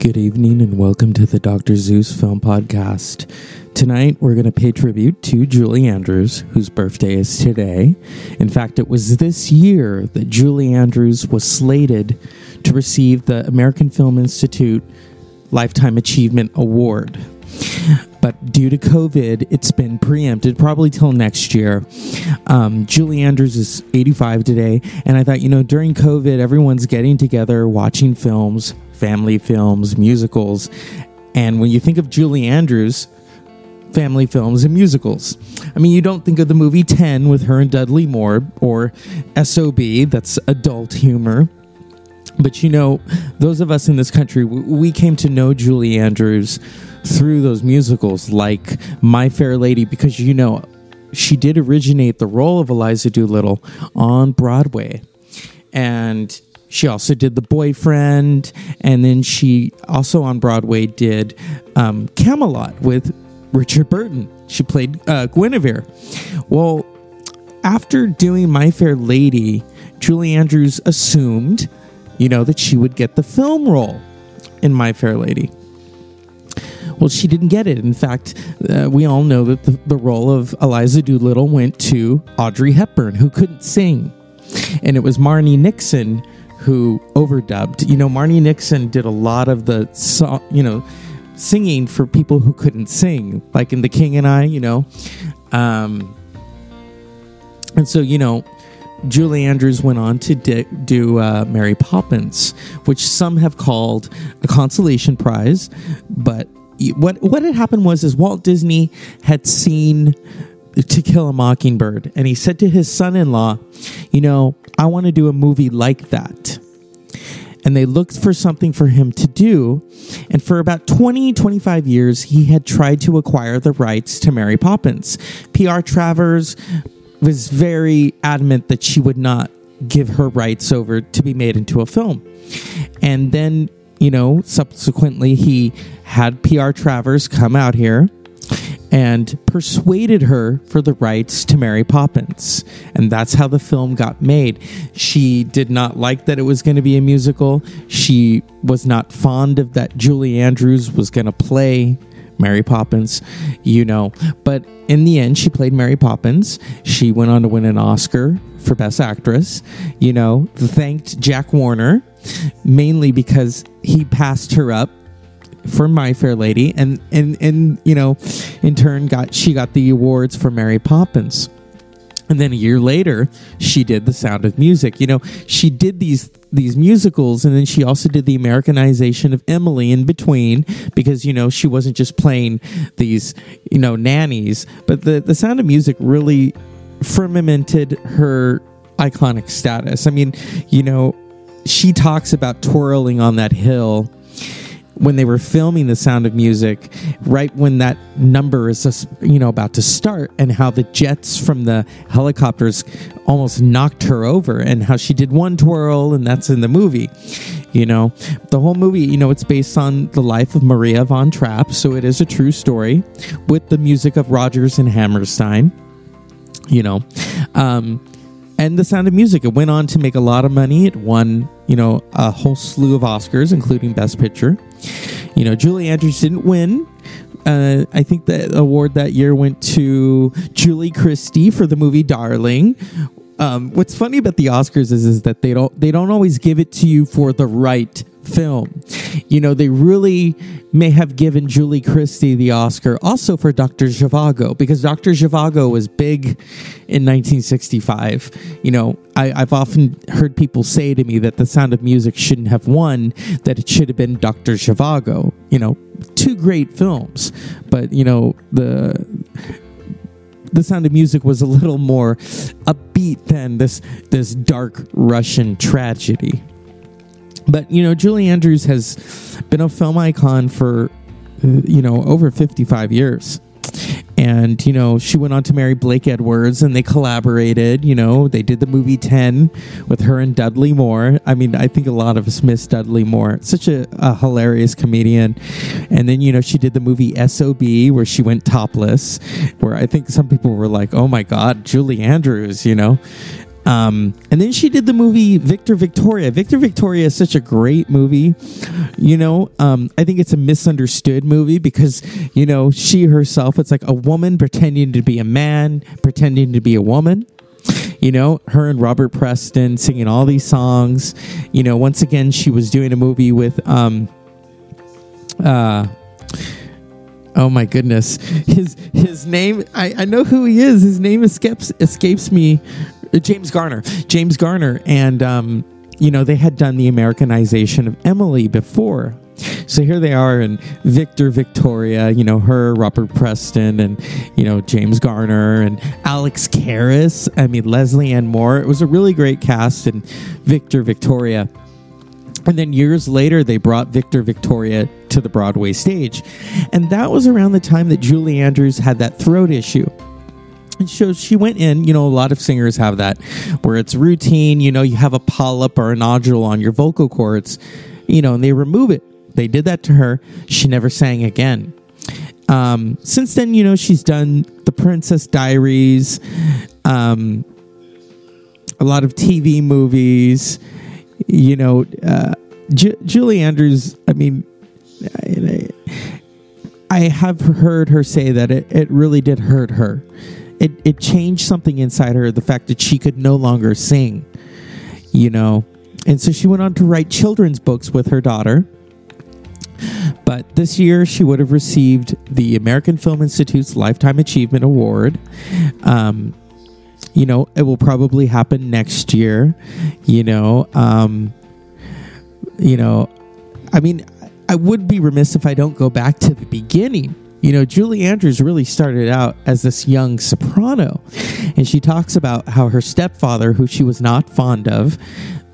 Good evening and welcome to the Dr. Zeus Film Podcast. Tonight we're going to pay tribute to Julie Andrews, whose birthday is today. In fact, it was this year that Julie Andrews was slated to receive the American Film Institute Lifetime Achievement Award. But due to COVID, it's been preempted probably till next year. Um, Julie Andrews is 85 today, and I thought, you know, during COVID, everyone's getting together, watching films, family films, musicals. And when you think of Julie Andrews, family films and musicals. I mean, you don't think of the movie 10 with her and Dudley Moore or SOB, that's adult humor. But you know, those of us in this country, we came to know Julie Andrews through those musicals like My Fair Lady because you know, she did originate the role of Eliza Doolittle on Broadway. And she also did The Boyfriend, and then she also on Broadway did um, Camelot with Richard Burton. She played uh, Guinevere. Well, after doing My Fair Lady, Julie Andrews assumed, you know, that she would get the film role in My Fair Lady. Well, she didn't get it. In fact, uh, we all know that the, the role of Eliza Doolittle went to Audrey Hepburn, who couldn't sing. And it was Marni Nixon who overdubbed. You know, Marni Nixon did a lot of the song, you know, singing for people who couldn't sing, like in The King and I, you know. Um, and so, you know, Julie Andrews went on to di- do uh, Mary Poppins, which some have called a consolation prize. But what what had happened was is Walt Disney had seen To Kill a Mockingbird, and he said to his son-in-law, "You know, I want to do a movie like that." And they looked for something for him to do. And for about 20, 25 years, he had tried to acquire the rights to Mary Poppins. P.R. Travers was very adamant that she would not give her rights over to be made into a film. And then, you know, subsequently he had PR Travers come out here and persuaded her for the rights to Mary Poppins. And that's how the film got made. She did not like that it was going to be a musical. She was not fond of that Julie Andrews was going to play Mary Poppins, you know. But in the end, she played Mary Poppins. She went on to win an Oscar for Best Actress, you know, thanked Jack Warner mainly because he passed her up for My Fair Lady, and and and you know, in turn got she got the awards for Mary Poppins. And then a year later, she did The Sound of Music. You know, she did these these musicals, and then she also did the Americanization of Emily in between because you know she wasn't just playing these you know nannies, but the the Sound of Music really firmamented her iconic status. I mean, you know, she talks about twirling on that hill when they were filming the sound of music right when that number is you know about to start and how the jets from the helicopters almost knocked her over and how she did one twirl and that's in the movie you know? The whole movie you know it's based on the life of maria von trapp so it is a true story with the music of rodgers and hammerstein you know? Um and the sound of music. It went on to make a lot of money. It won you know a whole slew of oscars including best picture. You know julie andrews didn't win. Uh, I think the award that year went to Julie Christie for the movie Darling. Um, what's funny about the Oscars is, is that they don't they don't always give it to you for the right film. You know, they really may have given Julie Christie the Oscar also for Dr. Zhivago because Dr. Zhivago was big in 1965. You know, I, I've often heard people say to me that The Sound of Music shouldn't have won, that it should have been Dr. Zhivago. You know, two great films, but, you know, the the sound of music was a little more upbeat than this this dark Russian tragedy. But you know, Julie Andrews has been a film icon for uh, you know over 55 years. And you know, she went on to marry Blake Edwards and they collaborated, you know, they did the movie 10 with her and Dudley Moore. I mean, I think a lot of us miss Dudley Moore. Such a, a hilarious comedian. And then, you know, she did the movie SOB where she went topless, where I think some people were like, "Oh my god, Julie Andrews," you know. Um, and then she did the movie Victor Victoria. Victor Victoria is such a great movie. You know, um, I think it's a misunderstood movie because, you know, she herself, it's like a woman pretending to be a man, pretending to be a woman you know, her and Robert Preston singing all these songs. You know, once again, she was doing a movie with, um, uh, oh my goodness, his his name. I, I know who he is. His name escapes escapes me. Uh, James Garner. James Garner, and um, you know, they had done the Americanization of Emily before. So here they are, and Victor Victoria, you know, her, Robert Preston, and, you know, James Garner, and Alex Karras. I mean, Leslie Ann Moore. It was a really great cast, and Victor Victoria. And then years later, they brought Victor Victoria to the Broadway stage. And that was around the time that Julie Andrews had that throat issue. And so she went in, you know, a lot of singers have that where it's routine, you know, you have a polyp or a nodule on your vocal cords, you know, and they remove it they did that to her. She never sang again. Um, since then, you know, she's done The Princess Diaries, um, a lot of TV movies. You know, uh, Ju- Julie Andrews, I mean, I, I have heard her say that it, it really did hurt her. It, it changed something inside her, the fact that she could no longer sing, you know. And so she went on to write children's books with her daughter but this year, she would have received the American Film Institute's Lifetime Achievement Award. Um, you know, it will probably happen next year. You know, um, you know, I mean, I would be remiss if I don't go back to the beginning. You know, Julie Andrews really started out as this young soprano, and she talks about how her stepfather, who she was not fond of,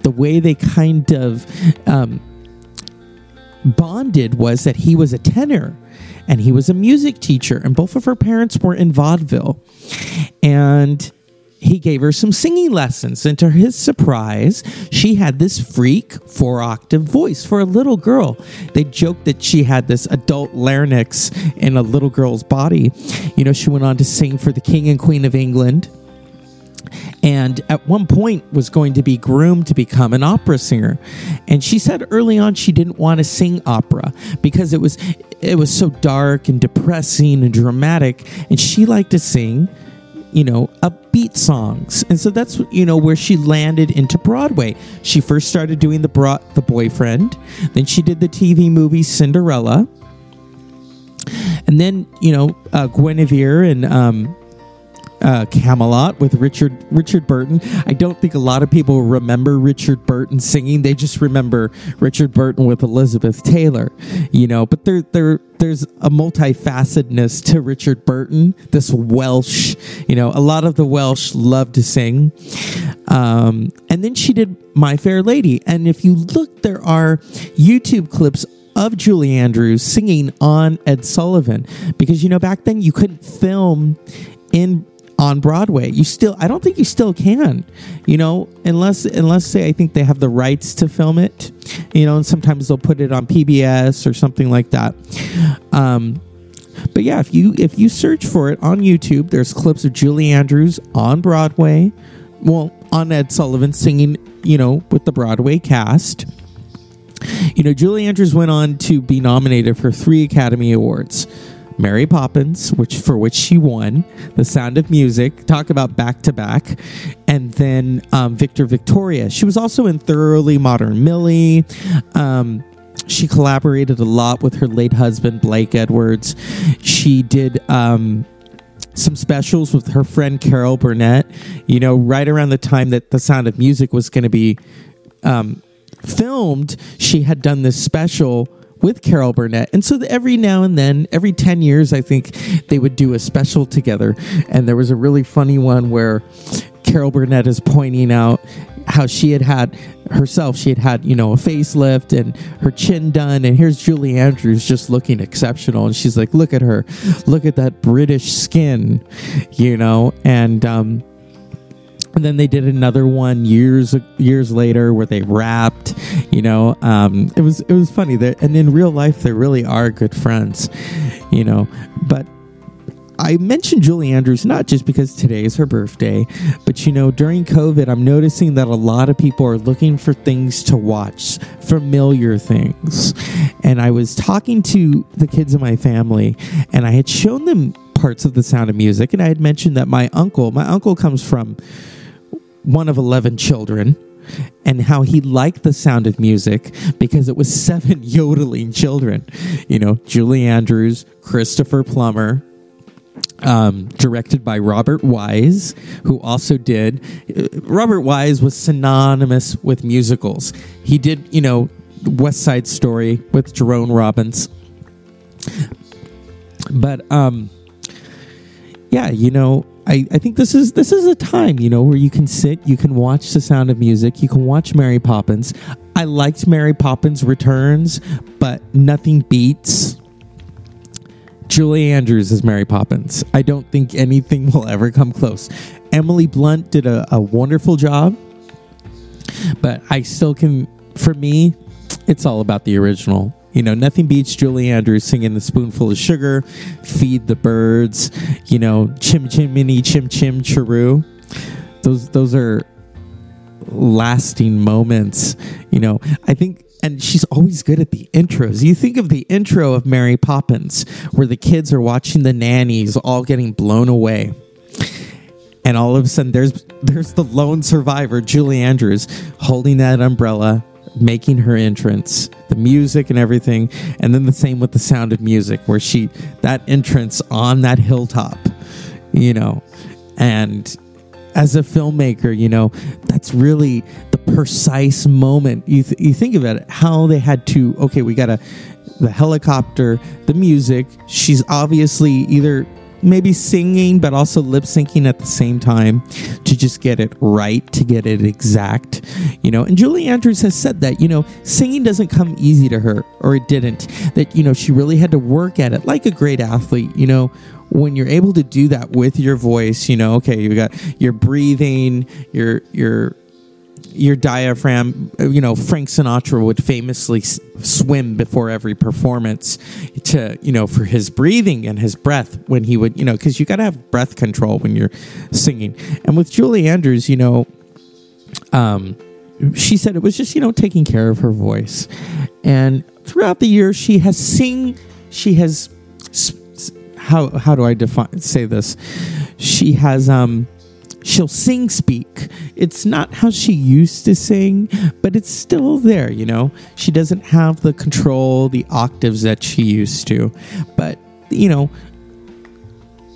the way they kind of um, bonded was that he was a tenor and he was a music teacher, and both of her parents were in vaudeville. And he gave her some singing lessons, and to his surprise, she had this freak four octave voice for a little girl. They joked that she had this adult larynx in a little girl's body. You know, she went on to sing for the King and Queen of England and at one point was going to be groomed to become an opera singer and she said early on she didn't want to sing opera because it was it was so dark and depressing and dramatic and she liked to sing you know upbeat songs. And so that's you know where she landed into broadway. She first started doing the bro- the boyfriend. Then she did the tv movie cinderella. And then you know uh, guinevere and um, uh, Camelot with Richard Richard Burton. I don't think a lot of people remember Richard Burton singing. They just remember Richard Burton with Elizabeth Taylor, you know. But there there there's a multifacetedness to Richard Burton. This Welsh, you know, a lot of the Welsh love to sing. Um, and then she did My Fair Lady, and if you look, there are YouTube clips of Julie Andrews singing on Ed Sullivan because you know back then you couldn't film in on Broadway. You still I don't think you still can. You know, unless unless say I think they have the rights to film it. You know, and sometimes they'll put it on PBS or something like that. Um but yeah, if you if you search for it on YouTube, there's clips of Julie Andrews on Broadway. Well, on Ed Sullivan singing, you know, with the Broadway cast. You know, Julie Andrews went on to be nominated for three Academy Awards Mary Poppins, which for which she won, The Sound of Music, talk about back to back, and then um, Victor Victoria. She was also in Thoroughly Modern Millie. Um, she collaborated a lot with her late husband Blake Edwards. She did um, some specials with her friend Carol Burnett. You know, right around the time that The Sound of Music was going to be um, filmed, she had done this special with Carol Burnett. And so every now and then, every 10 years, I think they would do a special together. And there was a really funny one where Carol Burnett is pointing out how she had had herself, she had had, you know, a facelift and her chin done. And here's Julie Andrews just looking exceptional. And she's like, look at her, look at that British skin, you know, and, um, and then they did another one years years later where they rapped you know um, it was it was funny that and in real life they really are good friends you know but I mentioned Julie Andrews not just because today is her birthday, but you know, during COVID, I'm noticing that a lot of people are looking for things to watch, familiar things. And I was talking to the kids in my family, and I had shown them parts of the sound of music, and I had mentioned that my uncle, my uncle comes from one of 11 children and how he liked the sound of music because it was seven yodeling children. You know, Julie Andrews, Christopher Plummer, um, directed by Robert Wise, who also did. Uh, Robert Wise was synonymous with musicals. He did, you know, West Side Story with Jerome Robbins. But um, yeah, you know, I, I think this is this is a time, you know, where you can sit, you can watch the sound of music, you can watch Mary Poppins. I liked Mary Poppins Returns, but nothing beats Julie Andrews as Mary Poppins. I don't think anything will ever come close. Emily Blunt did a, a wonderful job, but I still can, for me, it's all about the original. You know, nothing beats Julie Andrews singing the spoonful of sugar, feed the birds, you know, chim chimney, chim chim chiroo. Those those are lasting moments. You know, I think and she's always good at the intros. You think of the intro of Mary Poppins, where the kids are watching the nannies all getting blown away. And all of a sudden there's there's the lone survivor, Julie Andrews, holding that umbrella, making her entrance, the music and everything, and then the same with the sound of music, where she that entrance on that hilltop, you know, and as a filmmaker, you know, that's really the precise moment. You, th- you think about it, how they had to, okay, we got a, the helicopter, the music. She's obviously either maybe singing, but also lip syncing at the same time to just get it right, to get it exact, you know. And Julie Andrews has said that, you know, singing doesn't come easy to her, or it didn't, that, you know, she really had to work at it like a great athlete, you know when you're able to do that with your voice, you know, okay, you got your breathing, your your your diaphragm. You know, Frank Sinatra would famously s- swim before every performance to you know for his breathing and his breath when he would you know because you got to have breath control when you're singing. And with Julie Andrews, you know, um, she said it was just you know taking care of her voice, and throughout the years she has sing, she has. How how do I define say this? She has um she'll sing speak. It's not how she used to sing, but it's still there, you know. She doesn't have the control, the octaves that she used to. But, you know,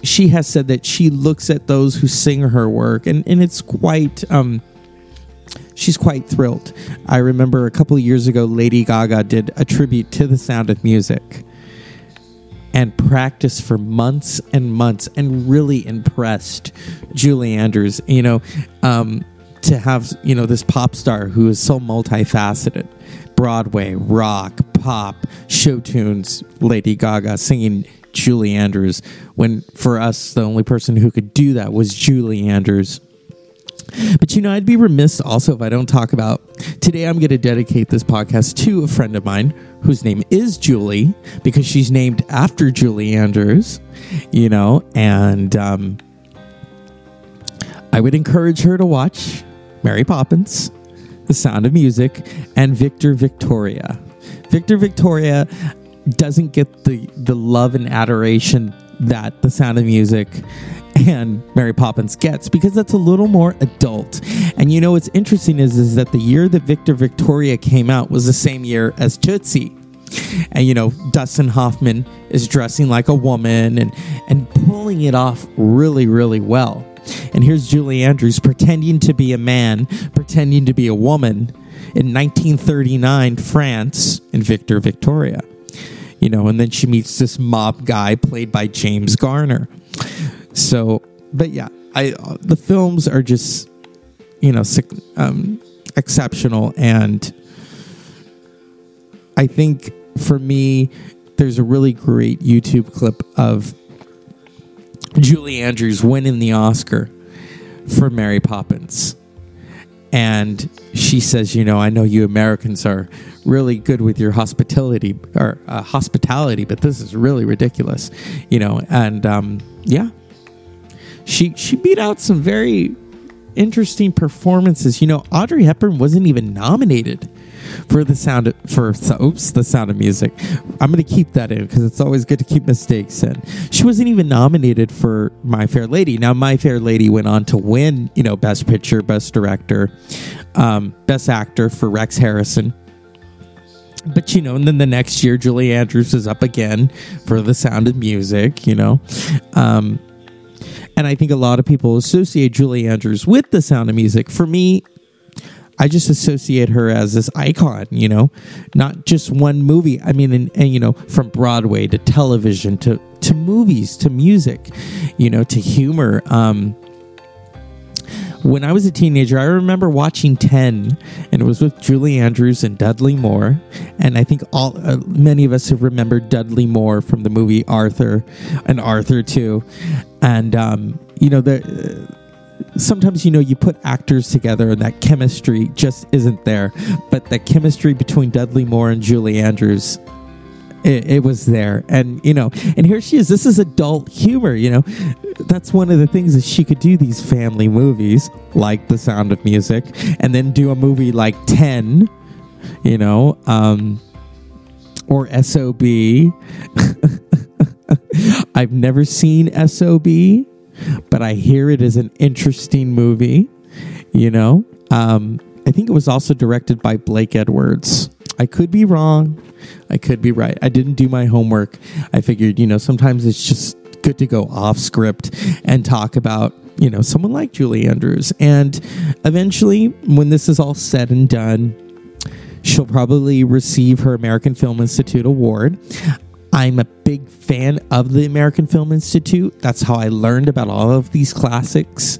she has said that she looks at those who sing her work and, and it's quite um she's quite thrilled. I remember a couple years ago Lady Gaga did a tribute to the sound of music and practiced for months and months and really impressed Julie Andrews, you know, um, to have, you know, this pop star who is so multifaceted Broadway, rock, pop, show tunes, Lady Gaga singing Julie Andrews, when for us, the only person who could do that was Julie Andrews. But you know, I'd be remiss also if I don't talk about today. I'm going to dedicate this podcast to a friend of mine whose name is Julie because she's named after Julie Andrews, you know, and um, I would encourage her to watch Mary Poppins, The Sound of Music, and Victor Victoria. Victor Victoria doesn't get the, the love and adoration that The Sound of Music and Mary Poppins gets because that's a little more adult. And you know what's interesting is is that the year that Victor Victoria came out was the same year as Tootsie. And you know, Dustin Hoffman is dressing like a woman and and pulling it off really really well. And here's Julie Andrews pretending to be a man, pretending to be a woman in 1939 France in Victor Victoria. You know, and then she meets this mob guy played by James Garner. So, but yeah, I the films are just you know um, exceptional, and I think for me, there's a really great YouTube clip of Julie Andrews winning the Oscar for Mary Poppins. And she says, "You know, I know you Americans are really good with your hospitality or uh, hospitality, but this is really ridiculous." You know, and um, yeah, she she beat out some very interesting performances. You know, Audrey Hepburn wasn't even nominated for the sound of, for oops the sound of music. I'm going to keep that in because it's always good to keep mistakes in. She wasn't even nominated for My Fair Lady. Now My Fair Lady went on to win, you know, Best Picture, Best Director, um, Best Actor for Rex Harrison. But you know, and then the next year, Julie Andrews is up again for The Sound of Music. You know, um, and I think a lot of people associate Julie Andrews with The Sound of Music. For me, I just associate her as this icon, you know, not just one movie. I mean, and, and, you know, from Broadway to television to to movies to music, you know, to humor. Um, when I was a teenager, I remember watching Ten, and it was with Julie Andrews and Dudley Moore. And I think all uh, many of us have remembered Dudley Moore from the movie Arthur, and Arthur too. And um, you know the. Uh, sometimes you know you put actors together and that chemistry just isn't there but the chemistry between dudley moore and julie andrews it, it, was there and you know and here she is this is adult humor you know that's one of the things that she could do these family movies like the sound of music and then do a movie like 10 you know um or sob i've never seen sob but I hear it is an interesting movie. You know, um, I think it was also directed by Blake Edwards. I could be wrong. I could be right. I didn't do my homework. I figured, you know, sometimes it's just good to go off script and talk about, you know, someone like Julie Andrews. And eventually, when this is all said and done, she'll probably receive her American Film Institute award. I'm a big fan of the American Film Institute. That's how I learned about all of these classics.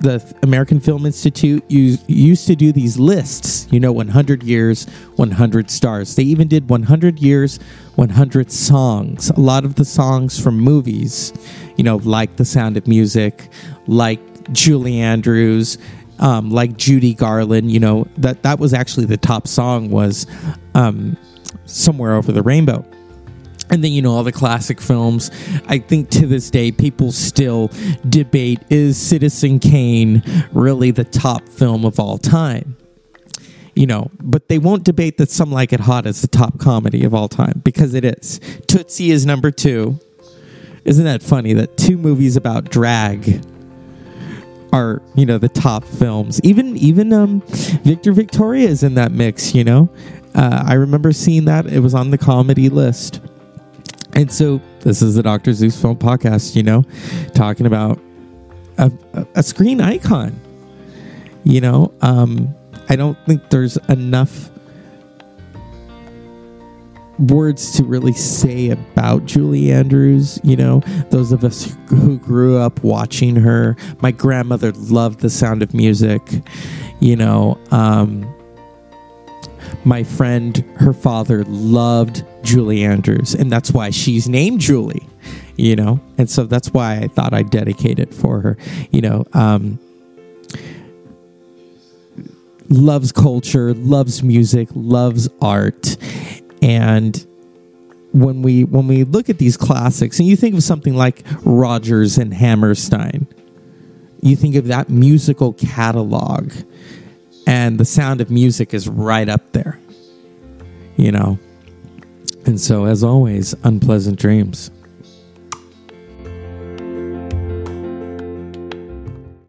The American Film Institute used, used to do these lists, you know, 100 years, 100 stars. They even did 100 years, 100 songs. A lot of the songs from movies, you know, like The Sound of Music, like Julie Andrews, um, like Judy Garland, you know, that, that was actually the top song was um, Somewhere Over the Rainbow and then you know all the classic films. I think to this day people still debate is citizen kane really the top film of all time? You know but they won't debate that some like it hot is the top comedy of all time because it is. Tootsie is number two. Isn't that funny that two movies about drag are you know the top films? Even even um victor victoria is in that mix you know? Uh, i remember seeing that. It was on the comedy list and so this is the Dr. Zeus Film Podcast, you know, talking about a, a screen icon. You know, um, I don't think there's enough words to really say about Julie Andrews. You know, those of us who grew up watching her. My grandmother loved the sound of music. You know, um, my friend, her father loved Julie Andrews, and that's why she's named Julie, you know? And so that's why I thought I'd dedicate it for her, you know. Um, loves culture, loves music, loves art, and when we when we look at these classics, and you think of something like Rodgers and Hammerstein, you think of that musical catalog and the sound of music is right up there, you know. And so, as always, unpleasant dreams.